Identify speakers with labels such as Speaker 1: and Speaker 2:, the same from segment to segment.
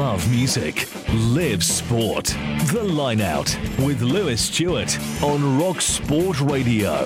Speaker 1: love music, live sport. The Line Out with Lewis Stuart on Rock Sport Radio.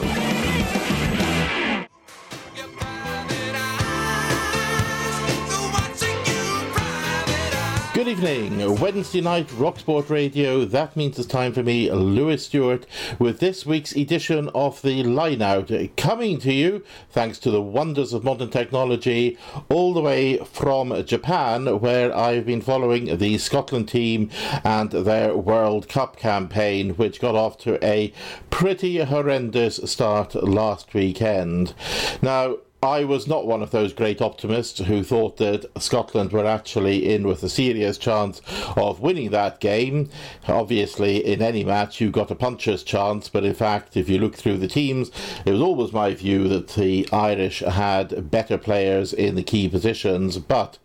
Speaker 2: Evening. Wednesday night, Rocksport Radio. That means it's time for me, Lewis Stuart, with this week's edition of the Line Out, coming to you thanks to the wonders of modern technology, all the way from Japan, where I've been following the Scotland team and their World Cup campaign, which got off to a pretty horrendous start last weekend. Now, I was not one of those great optimists who thought that Scotland were actually in with a serious chance of winning that game. Obviously, in any match, you've got a puncher's chance, but in fact, if you look through the teams, it was always my view that the Irish had better players in the key positions. But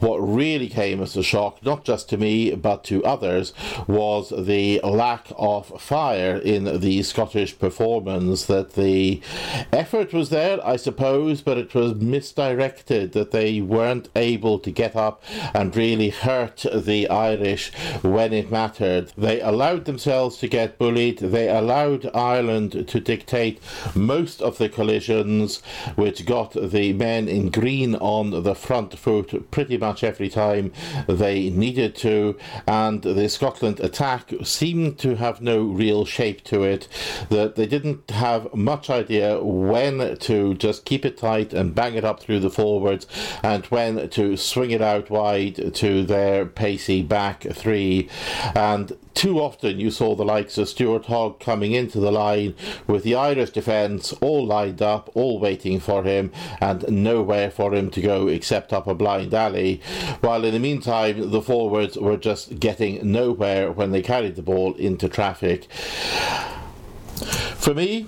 Speaker 2: what really came as a shock, not just to me, but to others, was the lack of fire in the Scottish performance. That the effort was there, I suppose but it was misdirected that they weren't able to get up and really hurt the Irish when it mattered. They allowed themselves to get bullied, they allowed Ireland to dictate most of the collisions, which got the men in green on the front foot pretty much every time they needed to, and the Scotland attack seemed to have no real shape to it, that they didn't have much idea when to just keep it tight and bang it up through the forwards, and when to swing it out wide to their pacey back three. And too often you saw the likes of Stuart Hogg coming into the line with the Irish defence all lined up, all waiting for him, and nowhere for him to go except up a blind alley. While in the meantime, the forwards were just getting nowhere when they carried the ball into traffic. For me,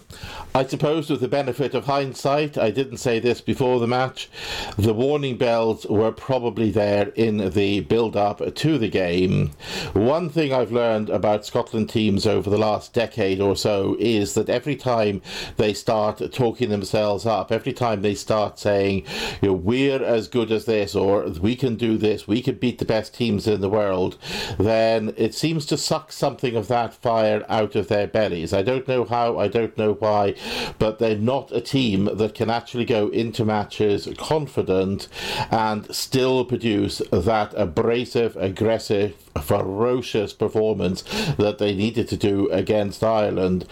Speaker 2: I suppose with the benefit of hindsight, I didn't say this before the match, the warning bells were probably there in the build up to the game. One thing I've learned about Scotland teams over the last decade or so is that every time they start talking themselves up, every time they start saying, you know, we're as good as this, or we can do this, we can beat the best teams in the world, then it seems to suck something of that fire out of their bellies. I don't know how, I don't know why, but they're not a team that can actually go into matches confident and still produce that abrasive, aggressive, ferocious performance that they needed to do against Ireland.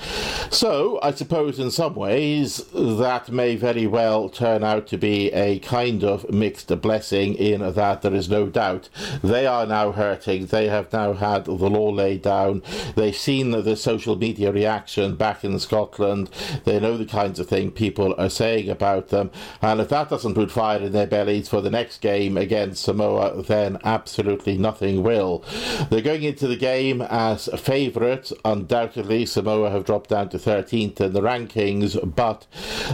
Speaker 2: So, I suppose in some ways that may very well turn out to be a kind of mixed blessing in that there is no doubt they are now hurting. They have now had the law laid down. They've seen the social media reaction back in Scotland. They know the kinds of thing people are saying about them. And if that doesn't put fire in their bellies for the next game against Samoa, then absolutely nothing will. They're going into the game as favourites. Undoubtedly, Samoa have dropped down to 13th in the rankings, but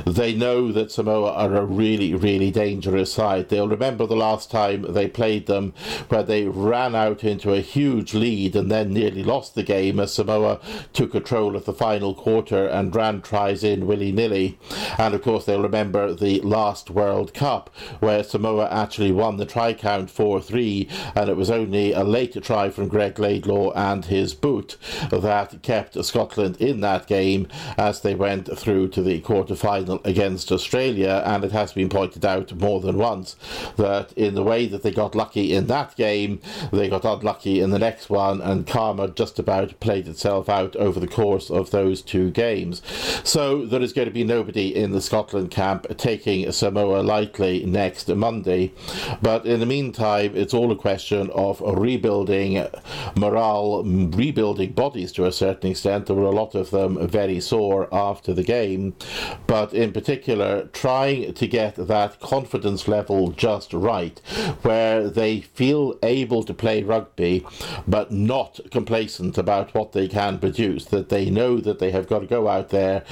Speaker 2: they know that Samoa are a really, really dangerous side. They'll remember the last time they played them, where they ran out into a huge lead and then nearly lost the game as Samoa took control of the final quarter and ran tries in willy nilly. And of course, they'll remember the last World Cup, where Samoa actually won the try count 4 3, and it was only a late try from Greg Laidlaw and his boot that kept Scotland in that game as they went through to the quarter final against Australia. And it has been pointed out more than once that in the way that they got lucky in that game, they got unlucky in the next one, and karma just about played itself out over the course of those two games. So there is going to be nobody in the Scotland camp taking Samoa lightly next Monday. But in the meantime, it's all a question of rebuilding morale, rebuilding bodies to a certain extent. There were a lot of them very sore after the game. But in particular, trying to get that confidence level just right, where they feel able to play rugby, but not complacent about what they can produce, that they know that they have got to go out there,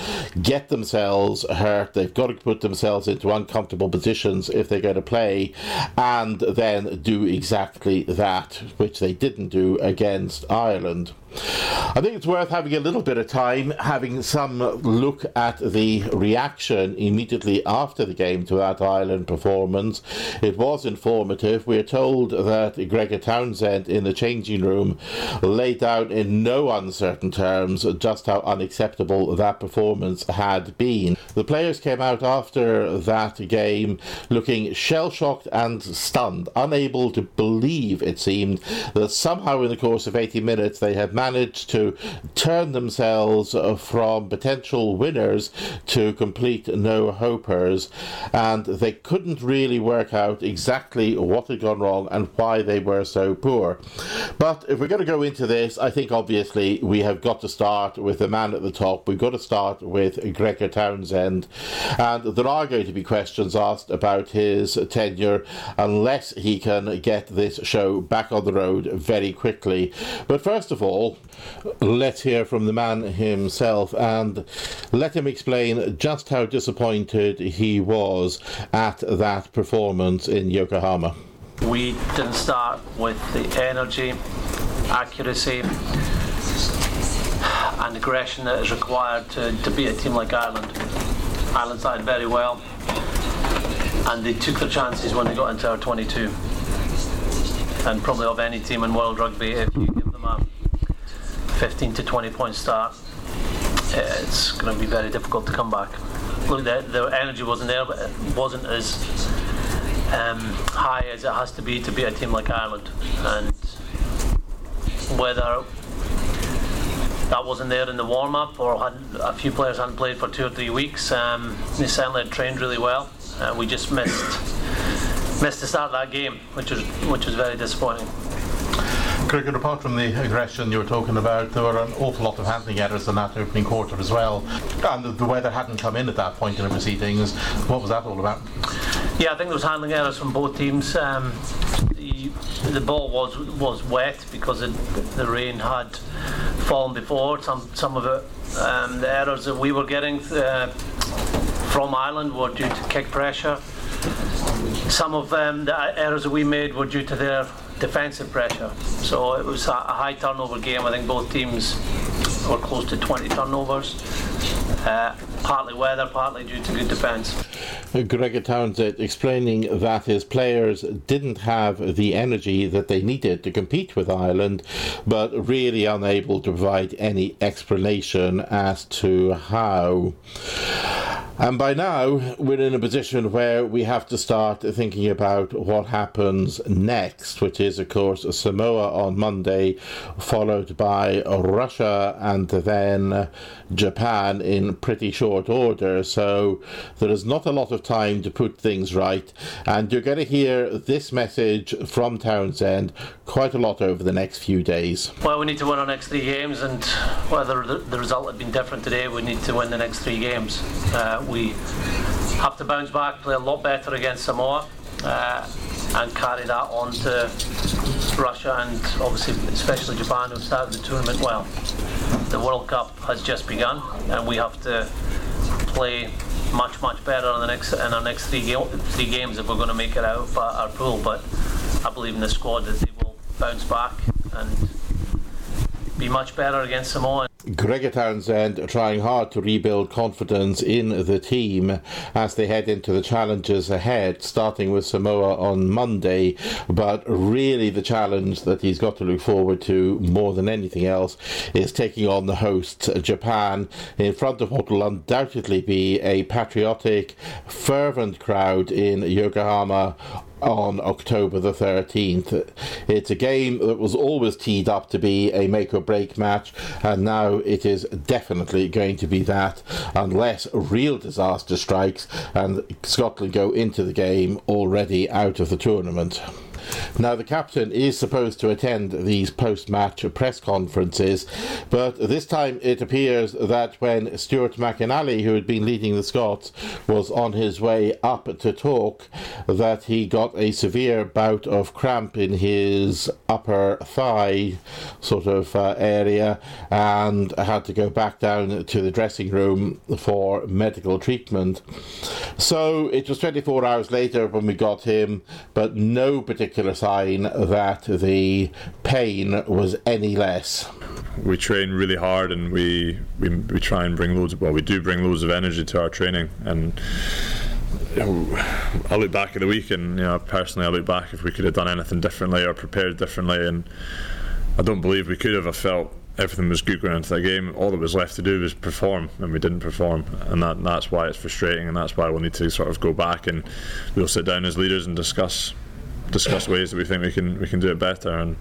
Speaker 2: get themselves hurt, they've got to put themselves into uncomfortable positions if they're going to play, and then do exactly that, which they didn't do against Ireland. I think it's worth having a little bit of time having some look at the reaction immediately after the game to that Ireland performance. It was informative. We're told that Gregor Townsend in the changing room laid out in no uncertain terms just how unacceptable that performance had been. The players came out after that game looking shell shocked and stunned, unable to believe, it seemed, that somehow in the course of 80 minutes they had managed to turn themselves from potential winners to complete no hopers, and they couldn't really work out exactly what had gone wrong and why they were so poor. But if we're going to go into this, I think obviously we have got to start with the man at the top. We've got to start with Gregor Townsend, and there are going to be questions asked about his tenure unless he can get this show back on the road very quickly. But first of all, let's hear from the man himself and let him explain just how disappointed he was at that performance in Yokohama.
Speaker 3: We didn't start with the energy, accuracy, and aggression that is required to, to beat a team like Ireland. Ireland started very well, and they took their chances when they got into our 22. And probably of any team in world rugby, if you give them a 15 to 20 point start, it's going to be very difficult to come back. Look, the, the energy wasn't there, but it wasn't as um, high as it has to be to beat a team like Ireland. And whether that wasn't there in the warm up or had a few players hadn't played for two or three weeks, um, they certainly had trained really well. Uh, we just missed missed the start of that game, which was which was very disappointing.
Speaker 2: Cricket, apart from the aggression you were talking about, there were an awful lot of handling errors in that opening quarter as well. And the, the weather hadn't come in at that point in the proceedings. What was that all about?
Speaker 3: Yeah, I think there was handling errors from both teams. Um, the, the ball was was wet because it, the rain had fallen before. Some some of it, um, the errors that we were getting uh, from Ireland were due to kick pressure. Some of um, the errors that we made were due to their defensive pressure. So it was a, high turnover game. I think both teams were close to 20 turnovers. Uh, partly weather, partly due to good defence.
Speaker 2: Gregor Townsend explaining that his players didn't have the energy that they needed to compete with Ireland, but really unable to provide any explanation as to how. And by now, we're in a position where we have to start thinking about what happens next, which is, of course, Samoa on Monday, followed by Russia and then Japan in pretty short order. So there is not a lot of time to put things right. And you're going to hear this message from Townsend quite a lot over the next few days.
Speaker 3: Well, we need to win our next three games, and whether the, the result had been different today, we need to win the next three games. Uh, we have to bounce back, play a lot better against Samoa, uh, and carry that on to Russia and obviously especially Japan who started the tournament well. The World Cup has just begun, and we have to play much much better in the next in our next three, three games if we're going to make it out of our pool. But I believe in the squad that they will bounce back and be much better against Samoa.
Speaker 2: Gregor Townsend trying hard to rebuild confidence in the team as they head into the challenges ahead, starting with Samoa on Monday. But really, the challenge that he's got to look forward to more than anything else is taking on the hosts, Japan, in front of what will undoubtedly be a patriotic, fervent crowd in Yokohama on October the 13th. It's a game that was always teed up to be a make or break match, and now it is definitely going to be that unless real disaster strikes and Scotland go into the game already out of the tournament. Now, the captain is supposed to attend these post match press conferences, but this time it appears that when Stuart McInally, who had been leading the Scots, was on his way up to talk, that he got a severe bout of cramp in his upper thigh sort of uh, area and had to go back down to the dressing room for medical treatment. So it was 24 hours later when we got him, but no particular sign that the pain was any less.
Speaker 4: we train really hard and we, we we try and bring loads of well we do bring loads of energy to our training and I look back at the week and you know personally I look back if we could have done anything differently or prepared differently and I don't believe we could have. I felt everything was good going into that game. All that was left to do was perform and we didn't perform. And that that's why it's frustrating and that's why we'll need to sort of go back and we'll sit down as leaders and discuss discuss ways that we think we can we can do it better. And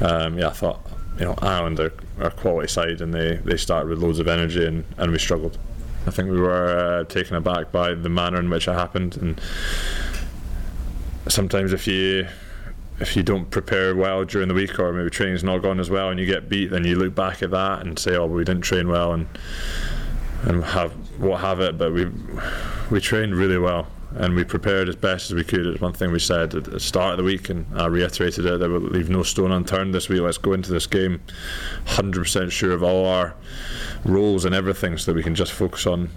Speaker 4: um, yeah I thought you know Ireland are, are quality side and they, they started with loads of energy and, and we struggled. I think we were uh, taken aback by the manner in which it happened. And sometimes if you if you don't prepare well during the week or maybe training's not gone as well and you get beat then you look back at that and say oh well, we didn't train well and and have what have it. But we we trained really well and we prepared as best as we could. It's one thing we said at the start of the week, and I reiterated it that we'll leave no stone unturned this week. Let's go into this game 100% sure of all our roles and everything, so that we can just focus on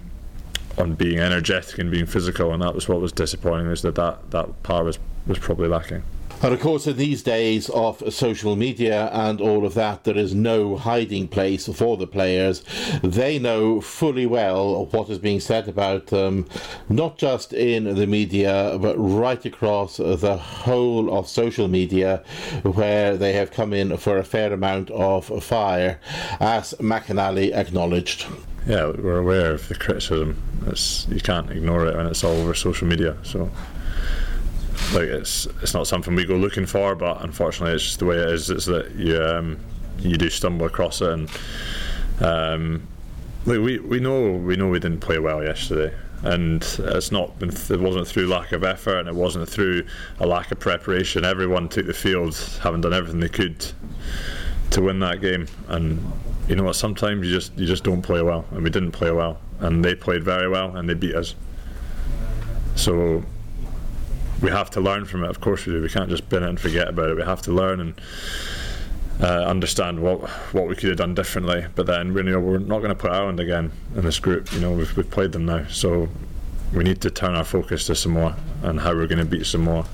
Speaker 4: on being energetic and being physical. And that was what was disappointing is that that, that part was was probably lacking.
Speaker 2: And of course, in these days of social media and all of that, there is no hiding place for the players. They know fully well what is being said about them, not just in the media, but right across the whole of social media, where they have come in for a fair amount of fire, as McInally acknowledged.
Speaker 4: Yeah, we're aware of the criticism. It's, you can't ignore it when it's all over social media. So like it's it's not something we go looking for, but unfortunately, it's just the way it is. It's that you um, you do stumble across it, and um, like we we know we know we didn't play well yesterday. And it's not been. Th- it wasn't through lack of effort, and it wasn't through a lack of preparation. Everyone took the field, having done everything they could to win that game. And you know what? Sometimes you just you just don't play well, and we didn't play well, and they played very well, and they beat us. So we have to learn from it. Of course we do. We can't just bin it and forget about it. We have to learn and uh, understand what what we could have done differently. But then you know, we're not going to put Ireland again in this group. You know we've, we've played them now, so we need to turn our focus to Samoa and how we're going to beat Samoa.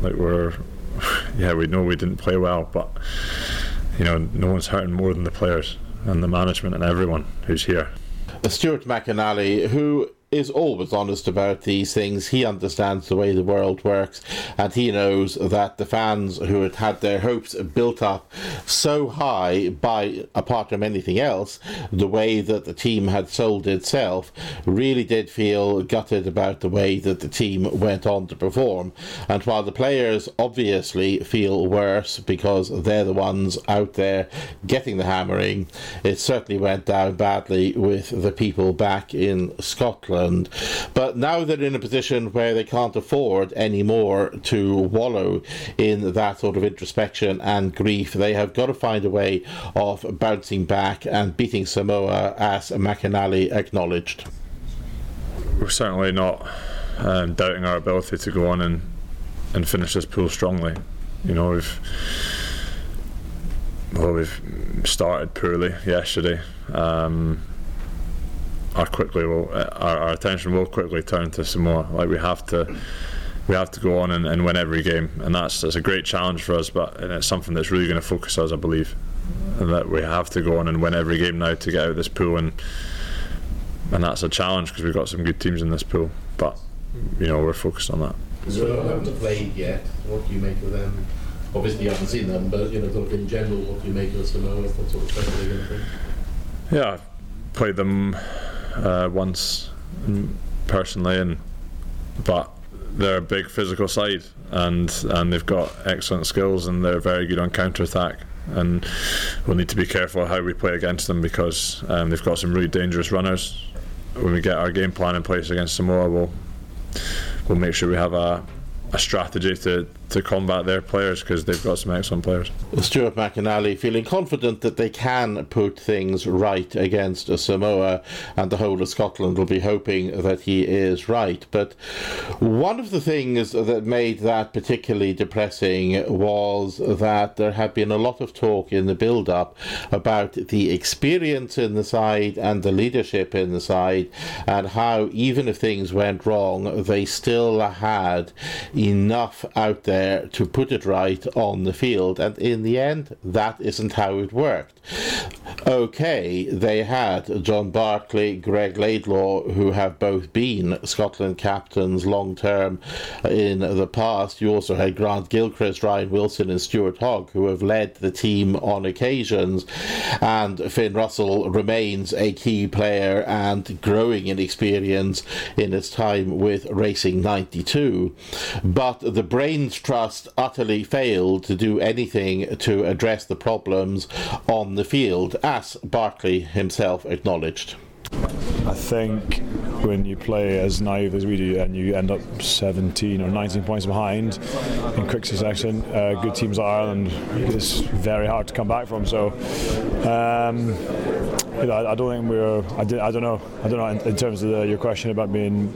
Speaker 4: Like we're yeah we know we didn't play well, but you know no one's hurting more than the players and the management and everyone who's here.
Speaker 2: Stuart McInally, who is always honest about these things. He understands the way the world works, and he knows that the fans who had had their hopes built up so high by, apart from anything else, the way that the team had sold itself, really did feel gutted about the way that the team went on to perform. And while the players obviously feel worse because they're the ones out there getting the hammering, it certainly went down badly with the people back in Scotland. Scotland. But now they're in a position where they can't afford anymore to wallow in that sort of introspection and grief. They have got to find a way of bouncing back and beating Samoa, as McInally acknowledged.
Speaker 4: We're certainly not um, doubting our ability to go on and, and finish this pool strongly. You know, we've well, we've started poorly yesterday. Um, our quickly will our, our attention will quickly turn to Samoa. Like we have to we have to go on and, and win every game, and that's that's a great challenge for us. But it's something that's really going to focus us, I believe, and that we have to go on and win every game now to get out of this pool, and and that's a challenge because we've got some good teams in this pool. But you know we're focused on that.
Speaker 2: So haven't played yet. What do you make of them? Obviously, you haven't seen them, but you know, sort of in general, what do you make of Samoa? What sort of stuff are they going to bring?
Speaker 4: Yeah, I've played them uh, once personally, and but they're a big physical side, and and they've got excellent skills, and they're very good on counter attack. And we'll need to be careful how we play against them because um, they've got some really dangerous runners. When we get our game plan in place against Samoa, we'll we'll make sure we have a, a strategy to, to combat their players because they've got some excellent players.
Speaker 2: Stuart McInally feeling confident that they can put things right against Samoa, and the whole of Scotland will be hoping that he is right. But one of the things that made that particularly depressing was that there had been a lot of talk in the build up about the experience in the side and the leadership in the side, and how even if things went wrong, they still had enough out there there to put it right on the field. And in the end, that isn't how it worked. Okay, they had John Barclay, Greg Laidlaw, who have both been Scotland captains long term in the past. You also had Grant Gilchrist, Ryan Wilson, and Stuart Hogg, who have led the team on occasions. And Finn Russell remains a key player and growing in experience in his time with Racing 92. But the Brains Trust utterly failed to do anything to address the problems on the field, as Barclay himself acknowledged.
Speaker 5: I think when you play as naive as we do and you end up 17 or 19 points behind in quick succession, uh, good teams like Ireland, it's very hard to come back from. So, um, you know, I, I, don't think we're. I, did, I, don't know. I don't know. In, in terms of the, your question about being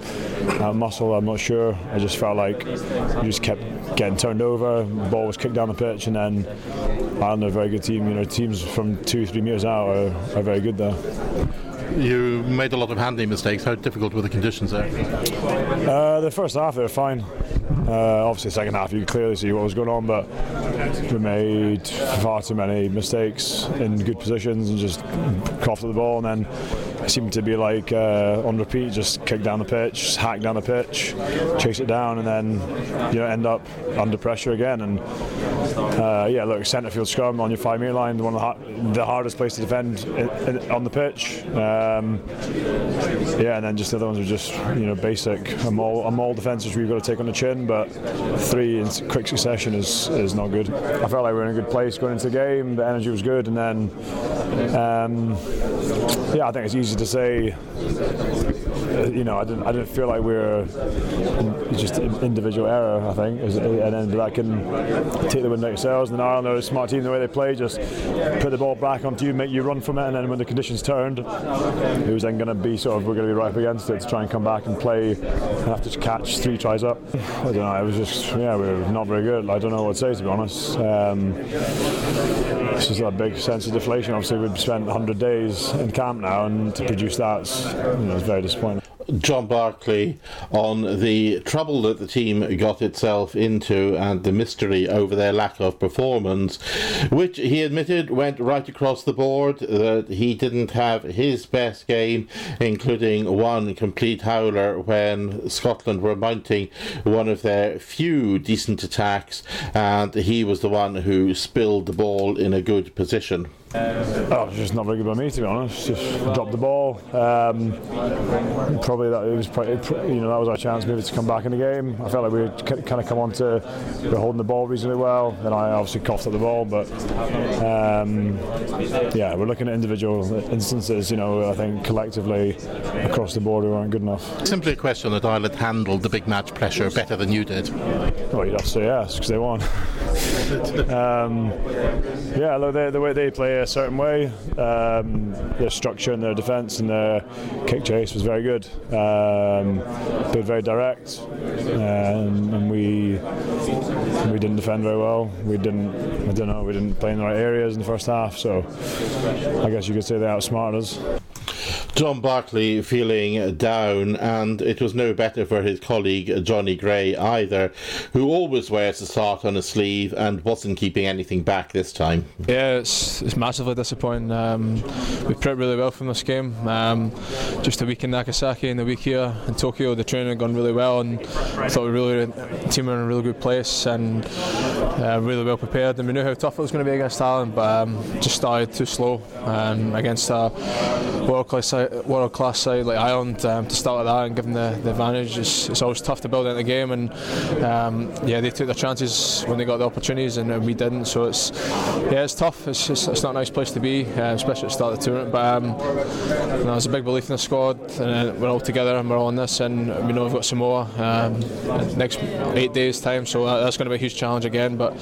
Speaker 5: uh, muscle, I'm not sure. I just felt like you just kept getting turned over. Ball was kicked down the pitch, and then Ireland are a very good team. You know, teams from two, three metres out are, are very good there.
Speaker 2: You made a lot of handling mistakes. How difficult were the conditions there?
Speaker 5: Uh, the first half they were fine. Uh, obviously, second half you could clearly see what was going on, but we made far too many mistakes in good positions and just coughed at the ball, and then seemed to be like uh, on repeat, just kick down the pitch, hack down the pitch, chase it down, and then you know end up under pressure again. And uh, yeah, look, centre field scrum on your five metre line, one of the, the hardest place to defend in, in, on the pitch. Um, yeah, and then just the other ones are just you know basic. A mall, a mall defence which we've got to take on the chin, but three in quick succession is is not good. I felt like we were in a good place going into the game. The energy was good, and then um, yeah, I think it's easy to say you know, I didn't, I didn't feel like we were just an individual error. I think, and then that can take the wind out yourselves. And then Ireland are a smart team. The way they play, just put the ball back onto you, make you run from it, and then when the conditions turned, was then going to be sort of we're going to be right up against it to try and come back and play and have to catch three tries up. I don't know. It was just yeah, we were not very good. I don't know what to say to be honest. Um, just a big sense of deflation. Obviously, we've spent 100 days in camp now, and to produce that, you know, very disappointing.
Speaker 2: John Barclay on the trouble that the team got itself into and the mystery over their lack of performance, which he admitted went right across the board, that he didn't have his best game, including one complete howler when Scotland were mounting one of their few decent attacks, and he was the one who spilled the ball in a good position.
Speaker 5: Oh, just not very good by me to be honest. Just dropped the ball. Um, probably that it was probably, you know that was our chance maybe to come back in the game. I felt like we had kind of come on to we were holding the ball reasonably well, and I obviously coughed at the ball. But um, yeah, we're looking at individual instances. You know, I think collectively across the board we weren't good enough.
Speaker 2: Simply a question that Ireland handled the big match pressure better than you did.
Speaker 5: Well, you'd have to say yes because they won. um, yeah, look, the way they play a certain way. Um, their structure and their defence and their kick chase was very good. Um, they very direct, um, and we we didn't defend very well. We didn't, I don't know, we didn't play in the right areas in the first half. So I guess you could say they outsmarted us.
Speaker 2: John Barclay feeling down, and it was no better for his colleague Johnny Gray either, who always wears the start on his sleeve and wasn't keeping anything back this time.
Speaker 6: Yeah, it's, it's massively disappointing. Um, we prepped really well from this game. Um, just a week in Nagasaki and a week here in Tokyo, the training had gone really well, and I thought we really the team were in a really good place and uh, really well prepared. And we knew how tough it was going to be against Ireland, but um, just started too slow um, against a world class side world class side like Ireland um, to start like that and give them the, the advantage. It's, it's, always tough to build in the game, and um, yeah, they took their chances when they got the opportunities, and, and we didn't. So it's yeah, it's tough. It's just, it's not a nice place to be, uh, especially at the start of the tournament. But um, you know, there's a big belief in the squad, and we're all together and we're all in this, and we know we've got Samoa um, next eight days time, so that's going to be a huge challenge again. But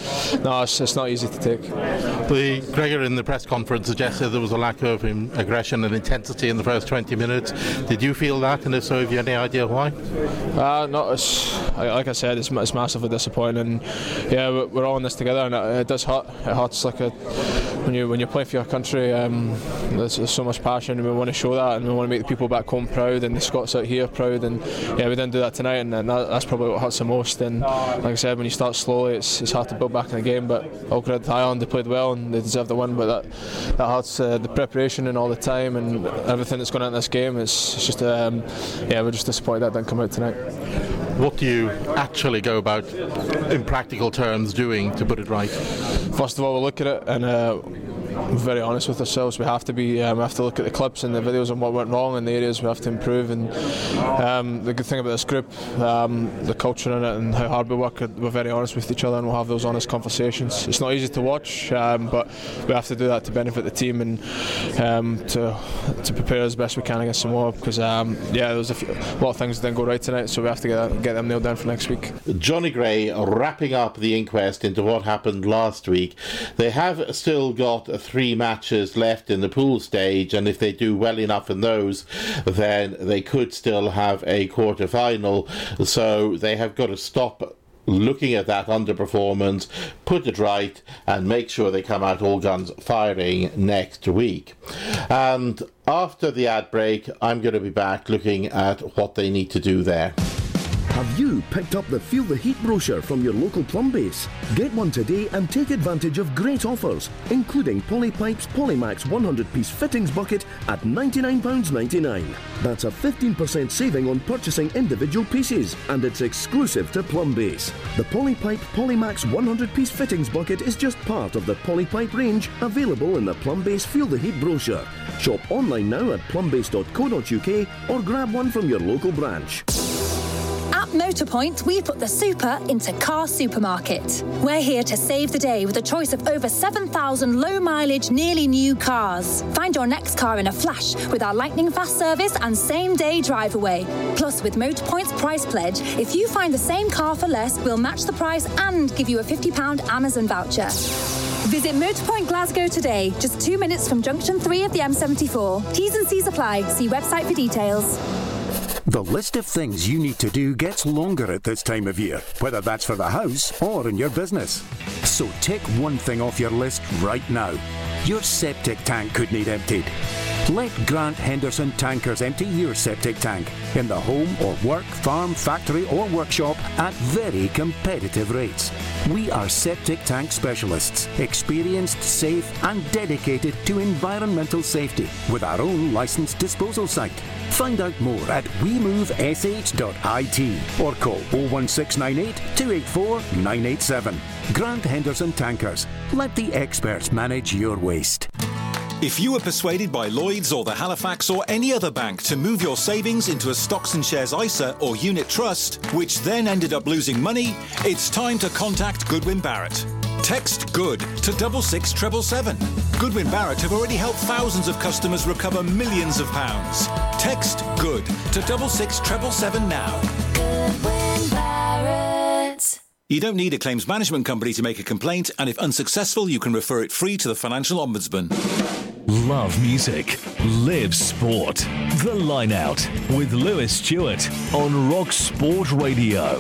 Speaker 6: no, it's, it's not easy to take.
Speaker 2: The Gregor in the press conference suggested there was a lack of aggression and intensity in the first 20 minutes. Did you feel that, and if so, have you any idea why?
Speaker 6: Uh, no, it's, like I said, it's, it's massively disappointing. And yeah, we're all in this together, and it, it does hurt. It hurts like a when you when you're playing for your country, um, there's, there's, so much passion, and we want to show that, and we want to make the people back home proud, and the Scots out here proud. And yeah, we didn't do that tonight, and that, that's probably what hurts the most. And like I said, when you start slowly, it's, it's hard to build back in the game. But all credit to Ireland, they played well and they deserve the win. But that that hurts uh, the preparation and all the time and everything that's gone into this game. It's, it's just um, yeah, we're just disappointed that didn't come out tonight
Speaker 2: what do you actually go about in practical terms doing to put it right?
Speaker 6: First of all, we look at it and uh, very honest with ourselves. We have to be. Um, we have to look at the clips and the videos and what went wrong and the areas we have to improve. And um, the good thing about this group, um, the culture in it, and how hard we work, we're very honest with each other and we'll have those honest conversations. It's not easy to watch, um, but we have to do that to benefit the team and um, to to prepare as best we can against Samoa. Because um, yeah, there was a, a, lot of things that didn't go right tonight, so we have to get get them nailed down for next week.
Speaker 2: Johnny Gray wrapping up the inquest into what happened last week. They have still got three matches left in the pool stage, and if they do well enough in those, then they could still have a quarter final. So they have got to stop looking at that underperformance, put it right, and make sure they come out all guns firing next week. And after the ad break, I'm going to be back looking at what they need to do there.
Speaker 7: Have you picked up the Feel the Heat brochure from your local Plumbase? Get one today and take advantage of great offers, including Polypipe's Polymax 100 piece fittings bucket at £99.99. That's a 15% saving on purchasing individual pieces, and it's exclusive to Plumbase. The Polypipe Polymax 100 piece fittings bucket is just part of the Polypipe range available in the Plumbase Feel the Heat brochure. Shop online now at plumbase.co.uk or grab one from your local branch.
Speaker 8: Motorpoint, we put the super into car supermarket. We're here to save the day with a choice of over 7,000 low mileage, nearly new cars. Find your next car in a flash with our lightning fast service and same day drive away. Plus, with Motorpoint's price pledge, if you find the same car for less, we'll match the price and give you a £50 Amazon voucher. Visit Motorpoint Glasgow today, just two minutes from junction 3 of the M74. T's and C's apply. See website for details.
Speaker 9: The list of things you need to do gets longer at this time of year, whether that's for the house or in your business. So take one thing off your list right now. Your septic tank could need emptied. Let Grant Henderson Tankers empty your septic tank in the home or work, farm, factory, or workshop at very competitive rates. We are septic tank specialists, experienced, safe, and dedicated to environmental safety with our own licensed disposal site. Find out more at wemovesh.it or call 01698 284 987. Grant Henderson Tankers. Let the experts manage your waste.
Speaker 10: If you were persuaded by Lloyds or the Halifax or any other bank to move your savings into a stocks and shares ISA or unit trust, which then ended up losing money, it's time to contact Goodwin Barrett. Text GOOD to double six treble seven. Goodwin Barrett have already helped thousands of customers recover millions of pounds. Text GOOD to double six treble seven now. Goodwin Barrett. You don't need a claims management company to make a complaint, and if unsuccessful, you can refer it free to the Financial Ombudsman.
Speaker 1: Love music, live sport. The Line Out with Lewis Stuart on Rock Sport Radio.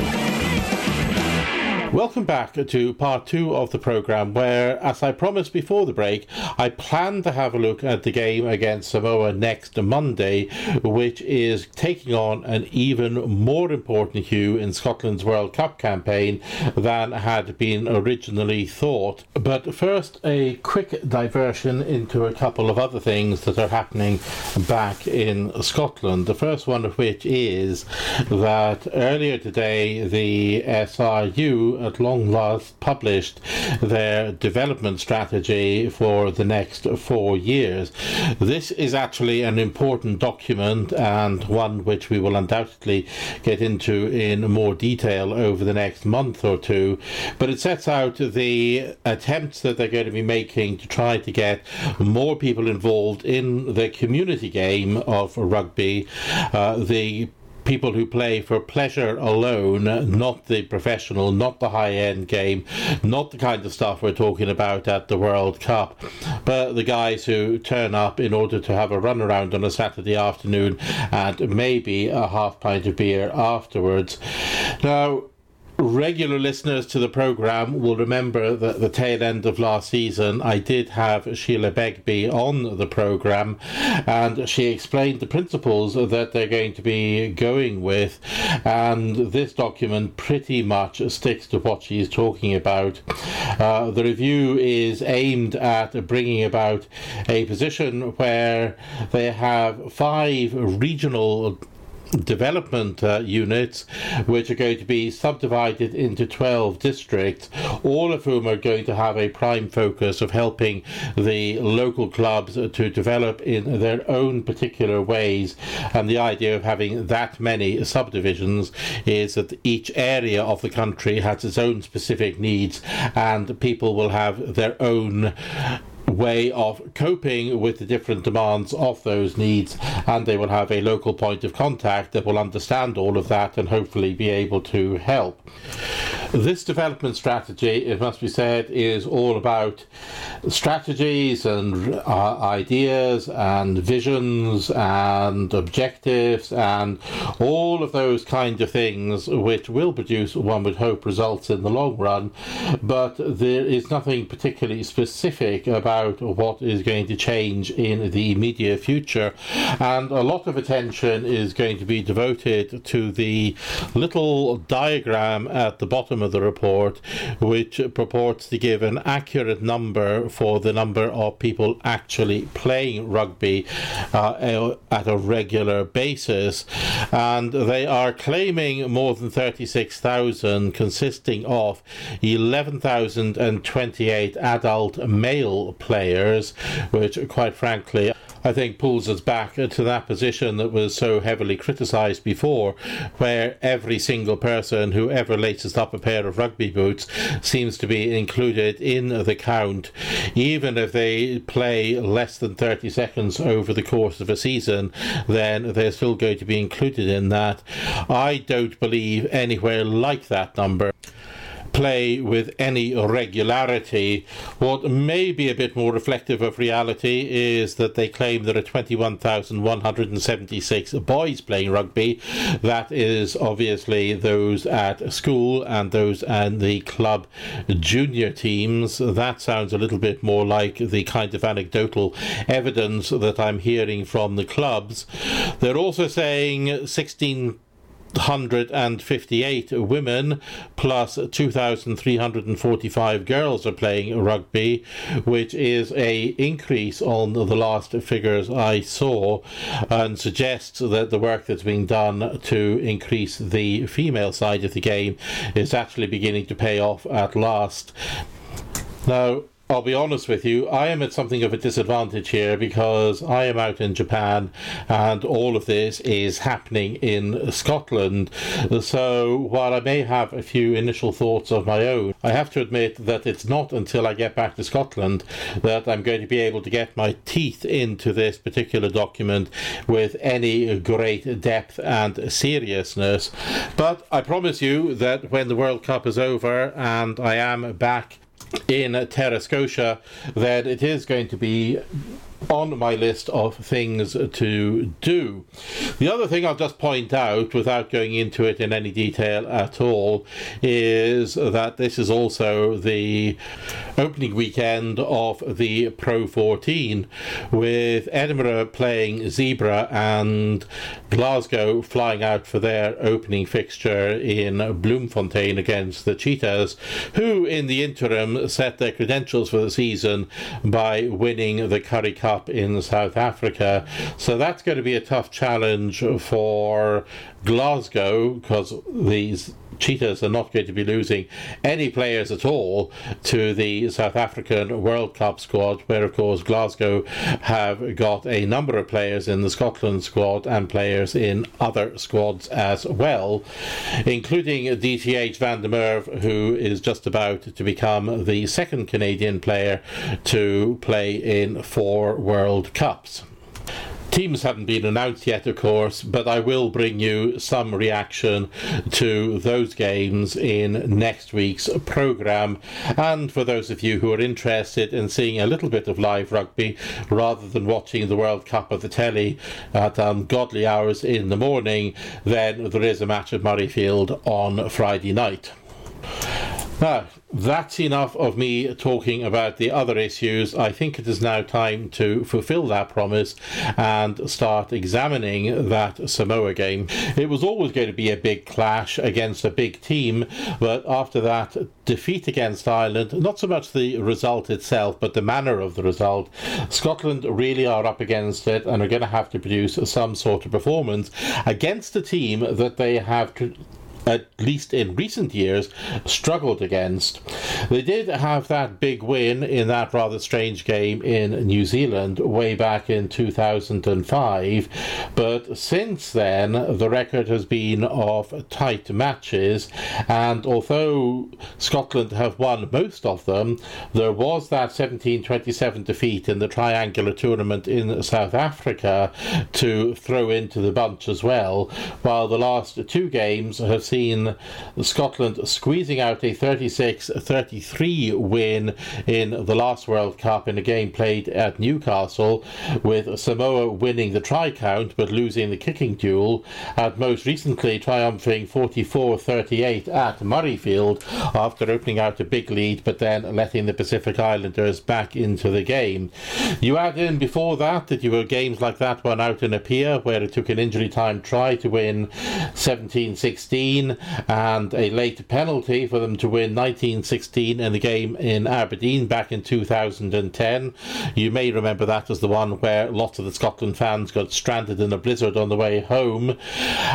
Speaker 2: Welcome back to part two of the programme, where, as I promised before the break, I plan to have a look at the game against Samoa next Monday, which is taking on an even more important hue in Scotland's World Cup campaign than had been originally thought. But first, a quick diversion into a couple of other things that are happening back in Scotland. The first one of which is that earlier today, the SRU at long last published their development strategy for the next four years. This is actually an important document and one which we will undoubtedly get into in more detail over the next month or two. But it sets out the attempts that they're going to be making to try to get more people involved in the community game of rugby. Uh, the people who play for pleasure alone, not the professional, not the high end game, not the kind of stuff we're talking about at the World Cup, but the guys who turn up in order to have a run around on a Saturday afternoon and maybe a half pint of beer afterwards. Now, regular listeners to the programme will remember that the tail end of last season I did have Sheila Begbie on the programme and she explained the principles that they're going to be going with and this document pretty much sticks to what she's talking about. Uh, the review is aimed at bringing about a position where they have five regional development uh, units, which are going to be subdivided into 12 districts, all of whom are going to have a prime focus of helping the local clubs to develop in their own particular ways. And the idea of having that many subdivisions is that each area of the country has its own specific needs, and people will have their own way of coping with the different demands of those needs, and they will have a local point of contact that will understand all of that and hopefully be able to help. This development strategy, it must be said, is all about strategies and uh, ideas and visions and objectives and all of those kind of things which will produce, one would hope, results in the long run, but there is nothing particularly specific about what is going to change in the immediate future, and a lot of attention is going to be devoted to the little diagram at the bottom of the report, which purports to give an accurate number for the number of people actually playing rugby uh, at a regular basis. And they are claiming more than 36,000, consisting of 11,028 adult male players, which, quite frankly, I think pulls us back to that position that was so heavily criticised before, where every single person who ever laces up a pair of rugby boots seems to be included in the count, even if they play less than 30 seconds over the course of a season, then they're still going to be included in that. I don't believe anywhere like that number play with any regularity. What may be a bit more reflective of reality is that they claim there are 21,176 boys playing rugby. That is obviously those at school and those and the club junior teams. That sounds a little bit more like the kind of anecdotal evidence that I'm hearing from the clubs. They're also saying 16 158 women plus 2,345 girls are playing rugby, which is a increase on the last figures I saw, and suggests that the work that's being done to increase the female side of the game is actually beginning to pay off at last. Now, I'll be honest with you, I am at something of a disadvantage here because I am out in Japan and all of this is happening in Scotland. So while I may have a few initial thoughts of my own, I have to admit that it's not until I get back to Scotland that I'm going to be able to get my teeth into this particular document with any great depth and seriousness. But I promise you that when the World Cup is over and I am back in Terra Scotia, that it is going to be on my list of things to do. The other thing I'll just point out, without going into it in any detail at all, is that this is also the opening weekend of the Pro 14, with Edinburgh playing Zebre and Glasgow flying out for their opening fixture in Bloemfontein against the Cheetahs, who in the interim set their credentials for the season by winning the Currie Cup Cup in South Africa. So that's going to be a tough challenge for Glasgow because these Cheetahs are not going to be losing any players at all to the South African World Cup squad, where, of course, Glasgow have got a number of players in the Scotland squad and players in other squads as well, including DTH Van der Merwe, who is just about to become the second Canadian player to play in four World Cups. Teams haven't been announced yet, of course, but I will bring you some reaction to those games in next week's programme. And for those of you who are interested in seeing a little bit of live rugby rather than watching the World Cup of the telly at um, ungodly hours in the morning, then there is a match at Murrayfield on Friday night. Now, that's enough of me talking about the other issues. I think it is now time to fulfill that promise and start examining that Samoa game. It was always going to be a big clash against a big team, but after that defeat against Ireland, not so much the result itself, but the manner of the result, Scotland really are up against it and are going to have to produce some sort of performance against a team that they have to at least in recent years, struggled against. They did have that big win in that rather strange game in New Zealand way back in 2005, but since then the record has been of tight matches, and although Scotland have won most of them, there was that 17-27 defeat in the triangular tournament in South Africa to throw into the bunch as well, while the last two games have seen Scotland squeezing out a 36 33 win in the last World Cup in a game played at Newcastle, with Samoa winning the try count but losing the kicking duel, and most recently triumphing 44 38 at Murrayfield after opening out a big lead but then letting the Pacific Islanders back into the game. You add in before that that you were games like that one out in Apia where it took an injury time try to win 17 16 and a late penalty for them to win 1916 in the game in Aberdeen back in 2010. You may remember that as the one where lots of the Scotland fans got stranded in a blizzard on the way home.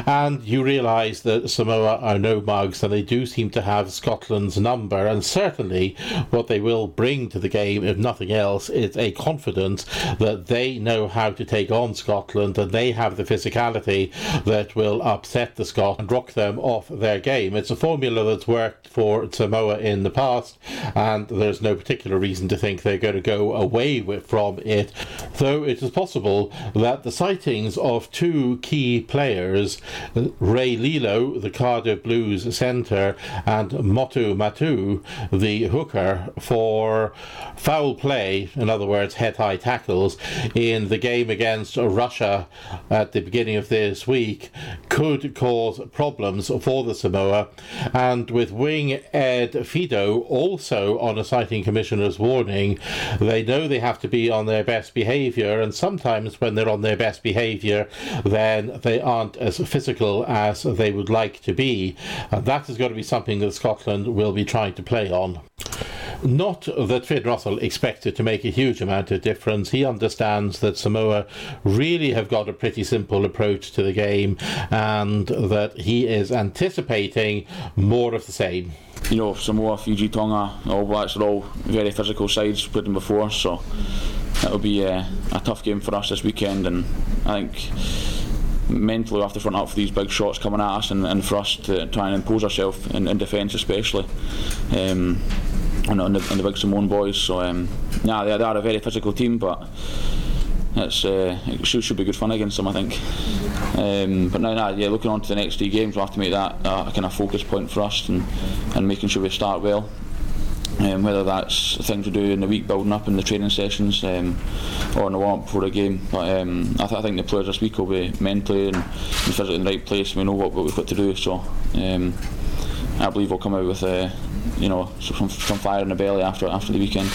Speaker 2: And you realise that Samoa are no mugs and they do seem to have Scotland's number. And certainly what they will bring to the game, if nothing else, is a confidence that they know how to take on Scotland and they have the physicality that will upset the Scots and rock them off their game. It's a formula that's worked for Samoa in the past, and there's no particular reason to think they're going to go away with, from it. Though it is possible that the citings of two key players, Rey Lee-Lo, the Cardiff Blues centre, and Motu Matu'u, the hooker, for foul play, in other words, head high tackles, in the game against Russia at the beginning of this week, could cause problems for the Samoa, and with wing Ed Fidow also on a citing commissioner's warning, they know they have to be on their best behaviour, and sometimes when they're on their best behaviour, then they aren't as physical as they would like to be. And that is going to be something that Scotland will be trying to play on. Not that Fred Russell expected to make a huge amount of difference. He understands that Samoa really have got a pretty simple approach to the game and that he is anticipating more of the same.
Speaker 11: You know, Samoa, Fiji, Tonga, All Blacks are all very physical sides, played them before, so it'll be uh, a tough game for us this weekend, and I think mentally we have to front up for these big shots coming at us and, and for us to try and impose ourselves in, in defence especially. Um, and, the, and the big Samoan boys. So um, yeah, they, they are a very physical team, but it's uh, it should, should be good fun against them, I think. Um, but now, now, yeah, looking on to the next three games, we'll have to make that uh, a kind of focus point for us and, and making sure we start well. Um, whether that's things to do in the week building up in the training sessions um, or in the warm up before a game. But um, I, th- I, think the players this week will be mentally and, and physically in the right place. We know what, what we've got to do, so um, I believe we'll come out with uh, you know some, some fire in the belly after after the weekend.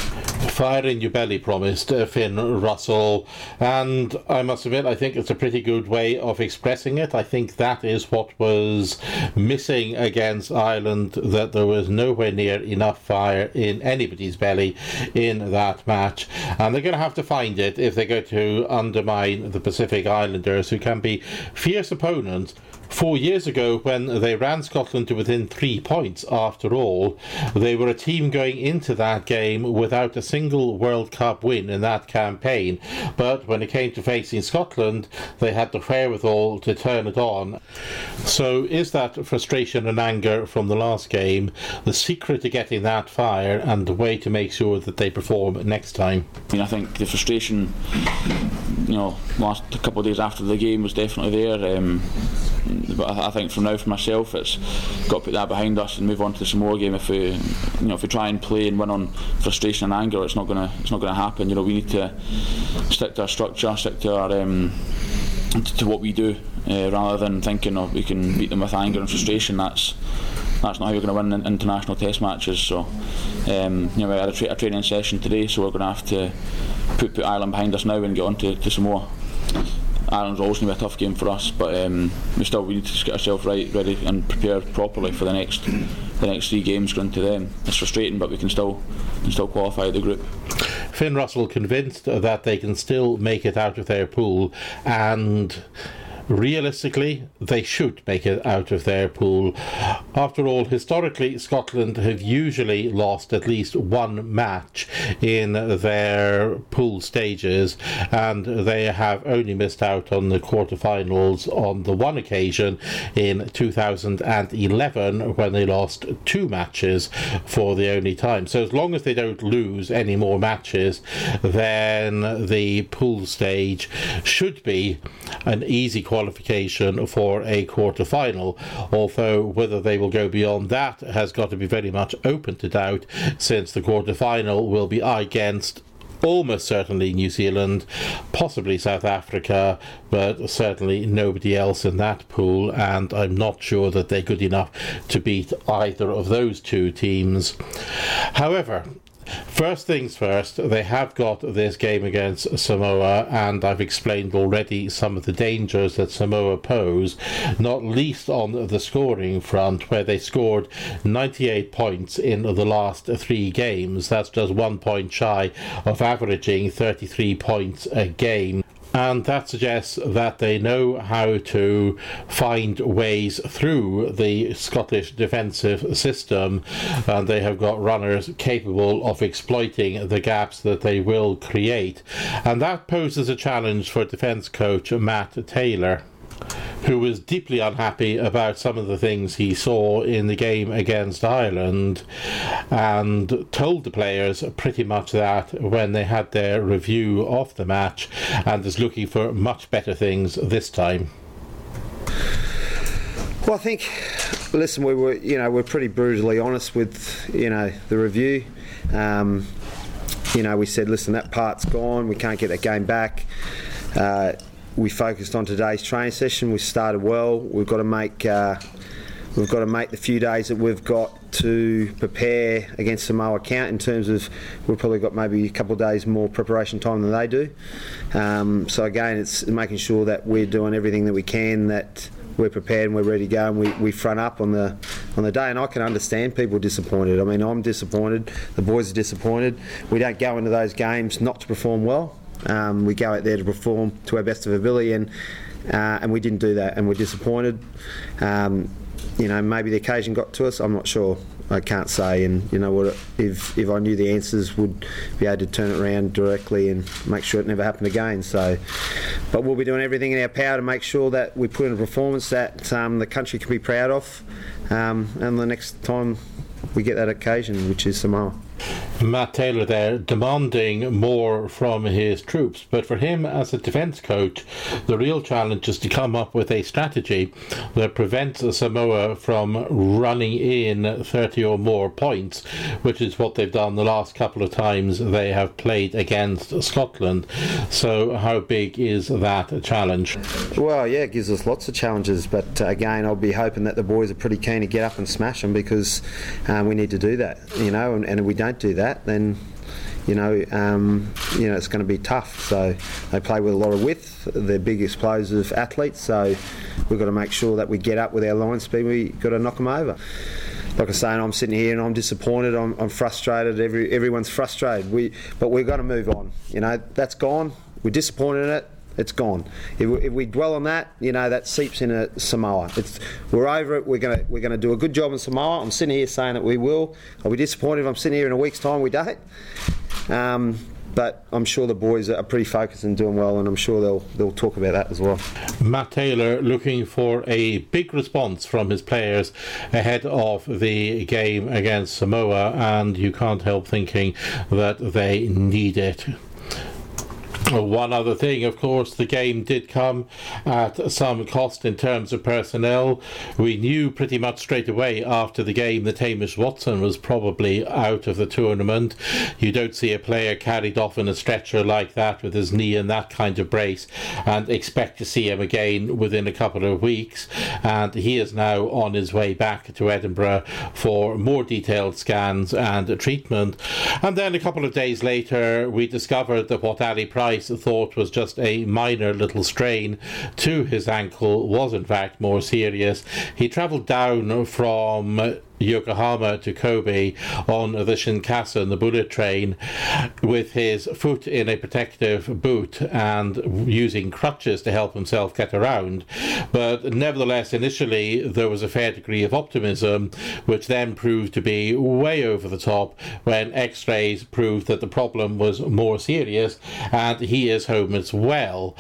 Speaker 2: Fire in your belly, promised uh, Finn Russell, and I must admit, I think it's a pretty good way of expressing it. I think that is what was missing against Ireland, that there was nowhere near enough fire in anybody's belly in that match, and they're going to have to find it if they go to undermine the Pacific Islanders, who can be fierce opponents Four years ago, when they ran Scotland to within three points, after all, they were a team going into that game without a single World Cup win in that campaign. But when it came to facing Scotland, they had the wherewithal to turn it on. So, is that frustration and anger from the last game the secret to getting that fire and the way to make sure that they perform next time?
Speaker 11: I, mean, I think the frustration, you know, last couple of days after the game was definitely there. Um, but I, I, think from now for myself, it's got to put that behind us and move on to some more game. If we, you know, if we try and play and win on frustration and anger, it's not gonna, it's not gonna happen. You know, we need to stick to our structure, stick to our. Um, to what we do, uh, rather than thinking, oh, we can beat them with anger and frustration. That's that's not how you're going to win in international test matches. So, um, you know, we had a, tra- a, training session today, so we're going to have to put, put Ireland behind us now and get on to, to Samoa. Ireland's always going to be a tough game for us, but um, we still we need to get ourselves right, ready, and prepared properly for the next the next three games going to them. It's frustrating, but we can still can still qualify the group.
Speaker 2: Finn Russell convinced that they can still make it out of their pool and realistically, they should make it out of their pool. After all, historically, Scotland have usually lost at least one match in their pool stages, and they have only missed out on the quarterfinals on the one occasion in 2011 when they lost two matches for the only time. So, as long as they don't lose any more matches, then the pool stage should be an easy qualification qualification for a quarter final. Although whether they will go beyond that has got to be very much open to doubt, since the quarter final will be against almost certainly New Zealand, possibly South Africa, but certainly nobody else in that pool. And I'm not sure that they're good enough to beat either of those two teams. However, First things first, they have got this game against Samoa, and I've explained already some of the dangers that Samoa pose, not least on the scoring front, where they scored 98 points in the last three games. That's just one point shy of averaging 33 points a game and that suggests that they know how to find ways through the Scottish defensive system, and they have got runners capable of exploiting the gaps that they will create. And that poses a challenge for defence coach Matt Taylor who was deeply unhappy about some of the things he saw in the game against Ireland and told the players pretty much that when they had their review of the match and is looking for much better things this time.
Speaker 12: Well, I think, listen, we were, you know, we're pretty brutally honest with, you know, the review. Um, you know, we said, listen, that part's gone. We can't get that game back. Uh, we focused on today's training session. We started well. We've got to make uh, we've got to make the few days that we've got to prepare against Samoa count in terms of we've probably got maybe a couple of days more preparation time than they do. Um, so again, it's making sure that we're doing everything that we can that we're prepared and we're ready to go and we, we front up on the on the day and I can understand people disappointed. I mean I'm disappointed, the boys are disappointed. We don't go into those games not to perform well. Um, we go out there to perform to our best of ability, and uh, and we didn't do that, and we're disappointed. Um, you know, maybe the occasion got to us. I'm not sure. I can't say. And you know what? If if I knew the answers, would be able to turn it around directly and make sure it never happened again. So, but we'll be doing everything in our power to make sure that we put in a performance that um, the country can be proud of. Um, and the next time we get that occasion, which is Samoa.
Speaker 2: Matt Taylor there demanding more from his troops. But for him as a defence coach, the real challenge is to come up with a strategy that prevents Samoa from running in 30 or more points, which is what they've done the last couple of times they have played against Scotland. So, how big is that challenge?
Speaker 12: Well, yeah, it gives us lots of challenges. But uh, again, I'll be hoping that the boys are pretty keen to get up and smash them because um, we need to do that, you know, and, and we don't do that then you know, um, you know, it's going to be tough. So they play with a lot of width. They're big, explosive athletes. So we've got to make sure that we get up with our line speed. We've got to knock them over. Like I say, I'm sitting here and I'm disappointed. I'm, I'm frustrated. Every, everyone's frustrated. We, but we've got to move on. You know, that's gone. We're disappointed in it it's gone. If we, if we, dwell on that, you know, that seeps into Samoa. It's, we're over it. We're gonna we're gonna do a good job in Samoa. I'm sitting here saying that we will. I'll be disappointed if I'm sitting here in a week's time we don't. Um, but I'm sure the boys are pretty focused and doing well, and I'm sure they'll they'll talk about that as well.
Speaker 2: Matt Taylor looking for a big response from his players ahead of the game against Samoa, and you can't help thinking that they need it. One other thing, of course, the game did come at some cost in terms of personnel. We knew pretty much straight away after the game that Hamish Watson was probably out of the tournament. You don't see a player carried off in a stretcher like that with his knee in that kind of brace and expect to see him again within a couple of weeks. And he is now on his way back to Edinburgh for more detailed scans and treatment. And then a couple of days later, we discovered that what Ali Price thought was just a minor little strain to his ankle was in fact more serious. He travelled down from Yokohama to Kobe on the Shinkansen, the bullet train, with his foot in a protective boot and using crutches to help himself get around. But nevertheless, initially there was a fair degree of optimism, which then proved to be way over the top when x rays proved that the problem was more serious and he is home as well.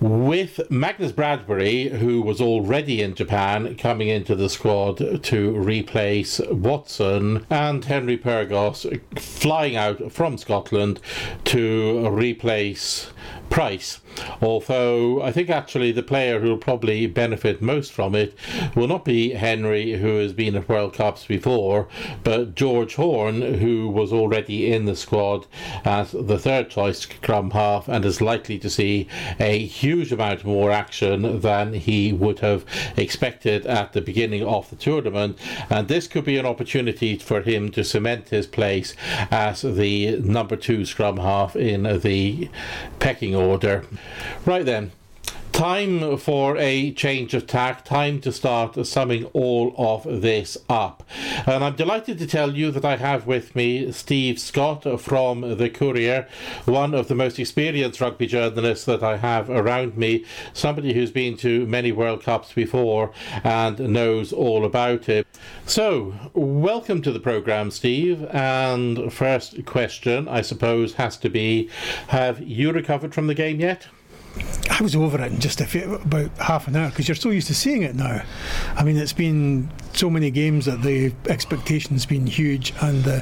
Speaker 2: With Magnus Bradbury, who was already in Japan, coming into the squad to replay Watson and Henry Pyrgos flying out from Scotland to replace Price. Although I think actually the player who will probably benefit most from it will not be Henry, who has been at World Cups before, but George Horne, who was already in the squad as the third choice scrum half and is likely to see a huge amount more action than he would have expected at the beginning of the tournament. And this could be an opportunity for him to cement his place as the number two scrum half in the pecking order. Right then. Time for a change of tack, time to start summing all of this up. And I'm delighted to tell you that I have with me Steve Scott from The Courier, one of the most experienced rugby journalists that I have around me, somebody who's been to many World Cups before and knows all about it. So, welcome to the programme, Steve. And first question, I suppose, has to be Have you recovered from the game yet?
Speaker 13: I was over it in just a few, about half an hour because you're so used to seeing it now. I mean, it's been so many games that the expectation's been huge, and uh,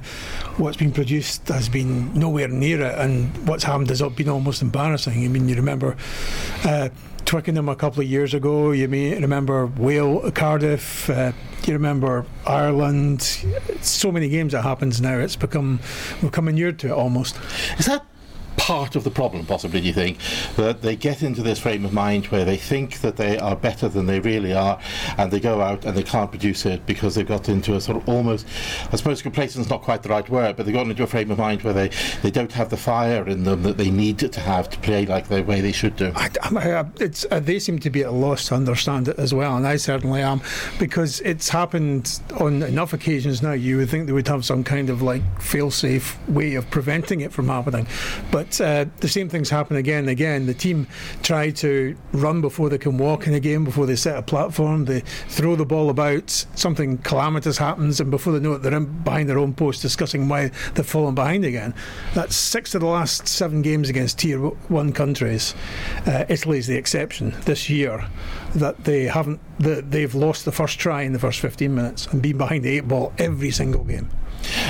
Speaker 13: what's been produced has been nowhere near it, and what's happened has been almost embarrassing. I mean, you remember. Uh, Twickenham a couple of years ago. You may remember Wales, Cardiff. Uh, you remember Ireland. So many games that happens now. It's become we're coming near to it almost.
Speaker 2: Is that part of the problem, possibly, do you think? That they get into this frame of mind where they think that they are better than they really are, and they go out and they can't produce it because they've got into a sort of almost, I suppose complacent is not quite the right word, but they've got into a frame of mind where they, they don't have the fire in them that they need to have to play like the way they should do.
Speaker 13: I, I, uh, they seem to be at a loss to understand it as well, and I certainly am, because it's happened on enough occasions now. You would think they would have some kind of like fail-safe way of preventing it from happening, but but uh, the same things happen again and again. The team try to run before they can walk in a game, before they set a platform. They throw the ball about. Something calamitous happens, and before they know it, they're in behind their own post discussing why they've fallen behind again. That's six of the last seven games against tier one countries. Uh, Italy is the exception this year that they haven't. That they've lost the first try in the first 15 minutes and been behind the eight ball every single game.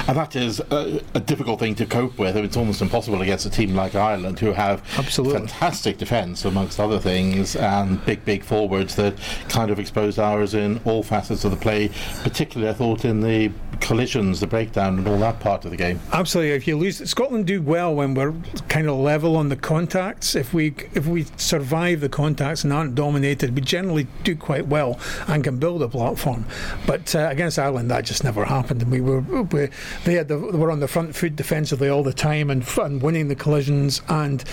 Speaker 2: And that is a, a, difficult thing to cope with. It's almost impossible against a team like Ireland, who have
Speaker 13: Absolutely.
Speaker 2: fantastic defence, amongst other things, and big, big forwards that kind of exposed ours in all facets of the play, particularly, I thought, in the collisions, the breakdown, and all that part of the game.
Speaker 13: Absolutely. If you lose, Scotland do well when we're kind of level on the contacts. If we if we survive the contacts and aren't dominated, we generally do quite well and can build a platform. But uh, against Ireland, that just never happened, and we were we, they had the, were on the front foot defensively all the time and, and winning the collisions and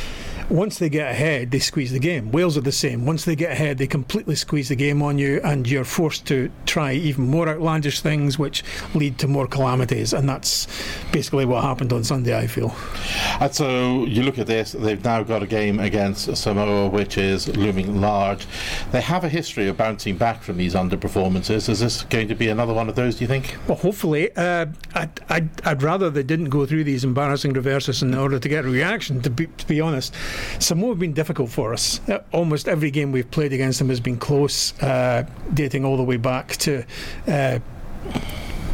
Speaker 13: once they get ahead, they squeeze the game. Wales are the same. Once they get ahead, they completely squeeze the game on you, and you're forced to try even more outlandish things, which lead to more calamities. And that's basically what happened on Sunday, I feel.
Speaker 2: And so you look at this, they've now got a game against Samoa, which is looming large. They have a history of bouncing back from these underperformances. Is this going to be another one of those, do you think?
Speaker 13: Well, hopefully. Uh, I'd, I'd, I'd, rather they didn't go through these embarrassing reverses in order to get a reaction, to be, to be honest. Samoa have been difficult for us. Uh, almost every game we've played against them has been close, uh, dating all the way back to uh,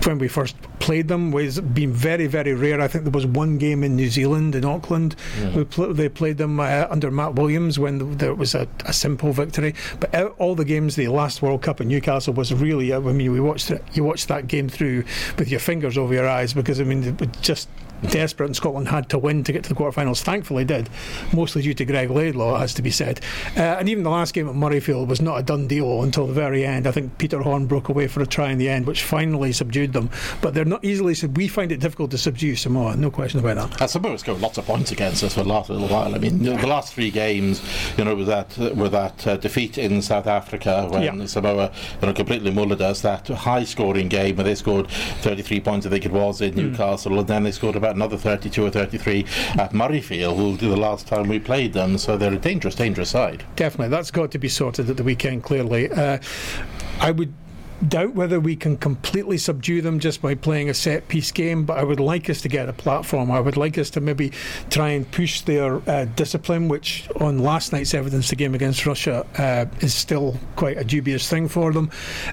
Speaker 13: when we first played them was been very, very rare. I think there was one game in New Zealand, in Auckland.
Speaker 2: Yeah.
Speaker 13: We pl- they played them uh, under Matt Williams when there was a, a simple victory. But out- all the games, the last World Cup in Newcastle was really. I mean, we watched it. You watched that game through with your fingers over your eyes because I mean, it was just desperate and Scotland had to win to get to the quarterfinals. Thankfully, did mostly due to Greg Laidlaw, has to be said. Uh, and even the last game at Murrayfield was not a done deal until the very end. I think Peter Horne broke away for a try in the end, which finally subdued them. But they're not easily. So we find it difficult to subdue Samoa. No question about that.
Speaker 2: And Samoa scored lots of points against us for the last little while. I mean, the, the last three games, you know, with that with that uh, defeat in South Africa when
Speaker 13: Yeah.
Speaker 2: Samoa, you know, completely mullered us. That high-scoring game where they scored 33 points, I think it was, in Newcastle, and then they scored about another 32 or 33 at Murrayfield the last time we played them. So they're a dangerous, dangerous side.
Speaker 13: Definitely, that's got to be sorted at the weekend. Clearly, uh, I would doubt whether we can completely subdue them just by playing a set piece game. But I would like us to get a platform. I would like us to maybe try and push their uh, discipline, which on last night's evidence, the game against Russia uh, is still quite a dubious thing for them.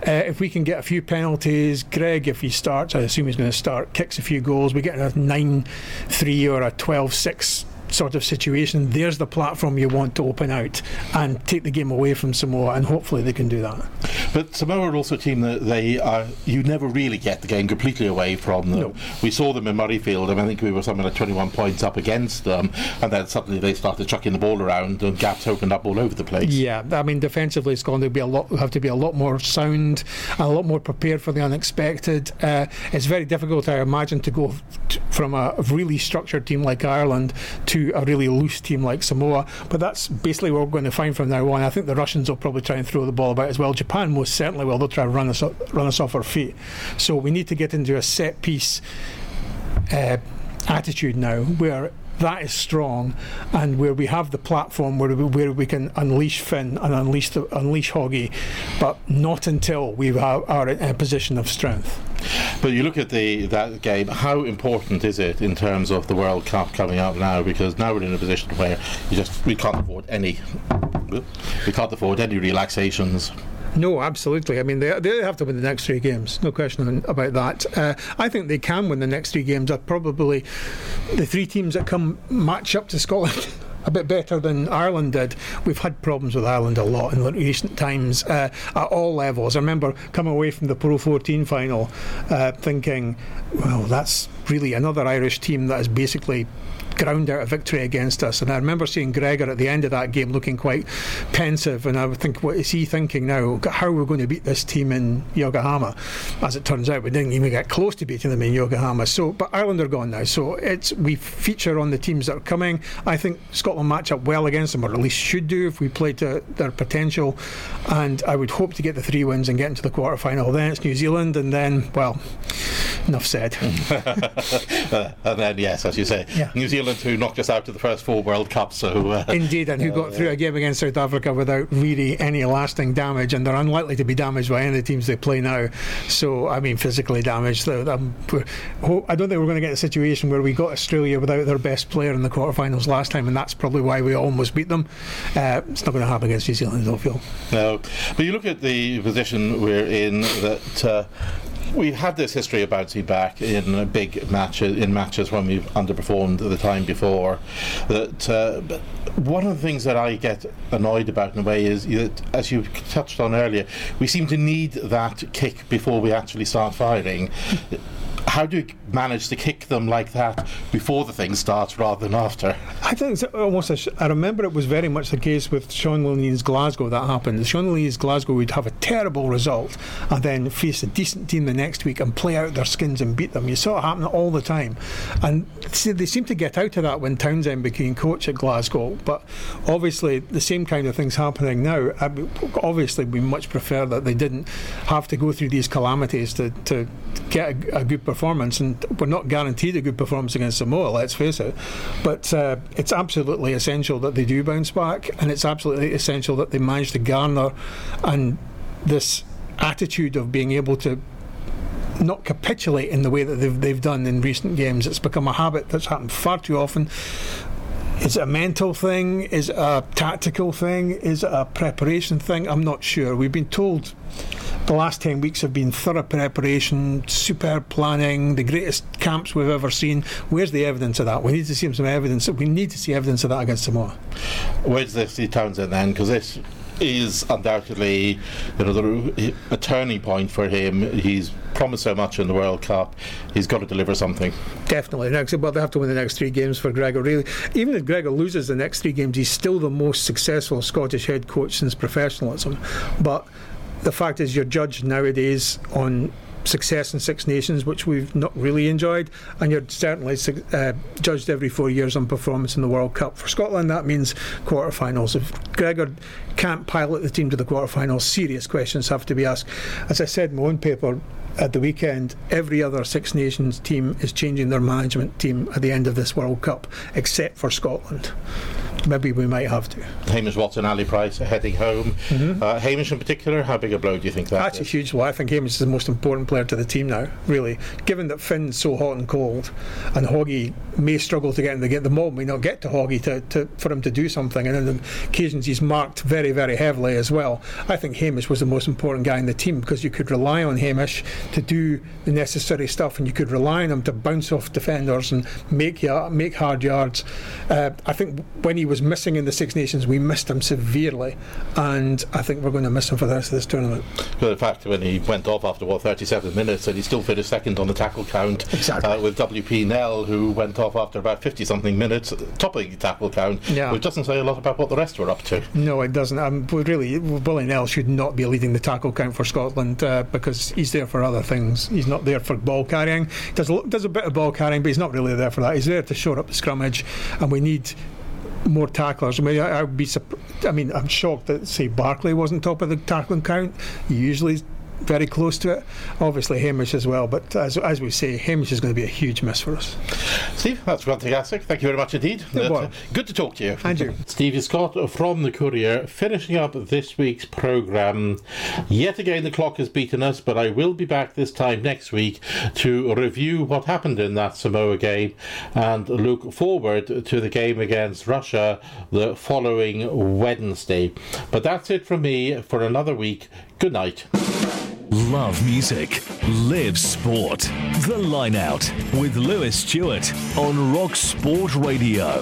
Speaker 13: Uh, if we can get a few penalties, Greg, if he starts, I assume he's going to start, kicks a few goals, we get a nine-three or a 12-6 sort of situation, there's the platform you want to open out and take the game away from Samoa, and hopefully they can do that.
Speaker 2: But Samoa are also a team that they are. You never really get the game completely away from them.
Speaker 13: No.
Speaker 2: We saw them in Murrayfield, and I think we were something like 21 points up against them, and then suddenly they started chucking the ball around, and gaps opened up all over the place.
Speaker 13: Yeah, I mean, defensively, it's going to be a lot. Have to be a lot more sound, and a lot more prepared for the unexpected. Uh, it's very difficult, I imagine, to go t- from a really structured team like Ireland to a really loose team like Samoa. But that's basically what we're going to find from now on. I think the Russians will probably try and throw the ball about as well. Japan most certainly will. They'll try and run us run us off our feet. So we need to get into a set piece uh, attitude now where that is strong and where we have the platform where we, where we can unleash Finn and unleash the, unleash Hoggy but not until we are, are in a position of strength
Speaker 2: But you look at the that game. How important is it in terms of the World Cup coming up now? Because now we're in a position where you just we can't afford any. We can't afford any relaxations.
Speaker 13: No, absolutely. I mean, they, they have to win the next three games. No question about that. Uh, I think they can win the next three games. Are probably the three teams that come match up to Scotland. A bit better than Ireland did. We've had problems with Ireland a lot in recent times uh, at all levels. I remember coming away from the Pro 14 final uh, thinking, well, that's really another Irish team that is basically ground out a victory against us. And I remember seeing Gregor at the end of that game looking quite pensive, and I would think, what is he thinking now? How are we going to beat this team in Yokohama? As it turns out, we didn't even get close to beating them in Yokohama. So, but Ireland are gone now, so it's we feature on the teams that are coming. I think Scotland match up well against them, or at least should do if we play to their potential. And I would hope to get the three wins and get into the quarter final. Then it's New Zealand, and then well, enough said.
Speaker 2: And then yes, as you say,
Speaker 13: Yeah.
Speaker 2: New Zealand who knocked us out of the first four World Cups. So uh,
Speaker 13: Indeed, and who got through a game against South Africa without really any lasting damage, and they're unlikely to be damaged by any of the teams they play now. So, I mean, physically damaged. So, um, I don't think we're going to get a situation where we got Australia without their best player in the quarterfinals last time, and that's probably why we almost beat them. Uh, it's not going to happen against New Zealand, I don't feel.
Speaker 2: No, but you look at the position we're in. That uh, we've had this history of bouncing back in big matches, in matches when we've underperformed the time before. That uh, one of the things that I get annoyed about in a way is that, as you touched on earlier, we seem to need that kick before we actually start firing. How do you manage to kick them like that before the thing starts rather than after?
Speaker 13: I think it's almost. Sh- I remember it was very much the case with Sean Lilley's Glasgow that happened. Sean Lilley's Glasgow would have a terrible result and then face a decent team the next week and play out their skins and beat them. You saw it happen all the time, and see, they seem to get out of that when Townsend became coach at Glasgow. But obviously, the same kind of things happening now. I obviously, we much prefer that they didn't have to go through these calamities to, to get a, a good performance, and we're not guaranteed a good performance against Samoa. Let's face it, but uh, it's absolutely essential that they do bounce back, and it's absolutely essential that they manage to garner and this attitude of being able to not capitulate in the way that they've, they've done in recent games. It's become a habit that's happened far too often. Is it a mental thing? Is it a tactical thing? Is it a preparation thing? I'm not sure. We've been told the last 10 weeks have been thorough preparation, superb planning, the greatest camps we've ever seen. Where's the evidence of that? We need to see some evidence. We need to see evidence of that against Samoa.
Speaker 2: Where's the see Townsend then? Because this is undoubtedly you know, the, a turning point for him. He's promised so much in the World Cup. He's got to deliver something.
Speaker 13: Definitely. Next, well, they have to win the next three games for Gregor. Really, even if Gregor loses the next three games, he's still the most successful Scottish head coach since professionalism. But the fact is, you're judged nowadays on success in Six Nations, which we've not really enjoyed, and you're certainly uh, judged every four years on performance in the World Cup. For Scotland, that means quarterfinals. If Gregor can't pilot the team to the quarterfinals, serious questions have to be asked. As I said in my own paper, at the weekend, every other Six Nations team is changing their management team at the end of this World Cup, except for Scotland maybe we might have to.
Speaker 2: Hamish Watson, Ali Price are heading home. Mm-hmm. Uh, Hamish in particular, how big a blow do you think that
Speaker 13: That's
Speaker 2: is?
Speaker 13: a huge blow. I think Hamish is the most important player to the team now, really. Given that Finn's so hot and cold, and Hoggy may struggle to get in the game, the mob may not get to Hoggy to, to, for him to do something, and on occasions he's marked very, very heavily as well. I think Hamish was the most important guy in the team because you could rely on Hamish to do the necessary stuff, and you could rely on him to bounce off defenders and make make hard yards. Uh, I think when he was missing in the Six Nations, we missed him severely, and I think we're going to miss him for the rest of this tournament.
Speaker 2: Well, in fact, when he went off after what 37 minutes, and he still finished second on the tackle count
Speaker 13: exactly.
Speaker 2: uh, with WP Nel, who went off after about 50 something minutes, topping the tackle count,
Speaker 13: yeah.
Speaker 2: which doesn't say a lot about what the rest were up to.
Speaker 13: No, it doesn't. Um, really, Willie Nel should not be leading the tackle count for Scotland uh, because he's there for other things. He's not there for ball carrying. He does does a bit of ball carrying, but he's not really there for that. He's there to shore up the scrummage, and we need more tacklers. I mean, I, would be. I mean, I'm shocked that say Barclay wasn't top of the tackling count. He usually very close to it. Obviously, Hamish as well, but as, as we say, Hamish is going to be a huge miss for us.
Speaker 2: Steve, that's fantastic. Thank you very much indeed.
Speaker 13: Uh,
Speaker 2: good to talk to you.
Speaker 13: And you.
Speaker 2: Stevie Scott from The Courier, finishing up this week's programme. Yet again, the clock has beaten us, but I will be back this time next week to review what happened in that Samoa game and look forward to the game against Russia the following Wednesday. But that's it from me for another week. Good night.
Speaker 1: Love music, live sport. The Line Out with Lewis Stuart on Rock Sport Radio.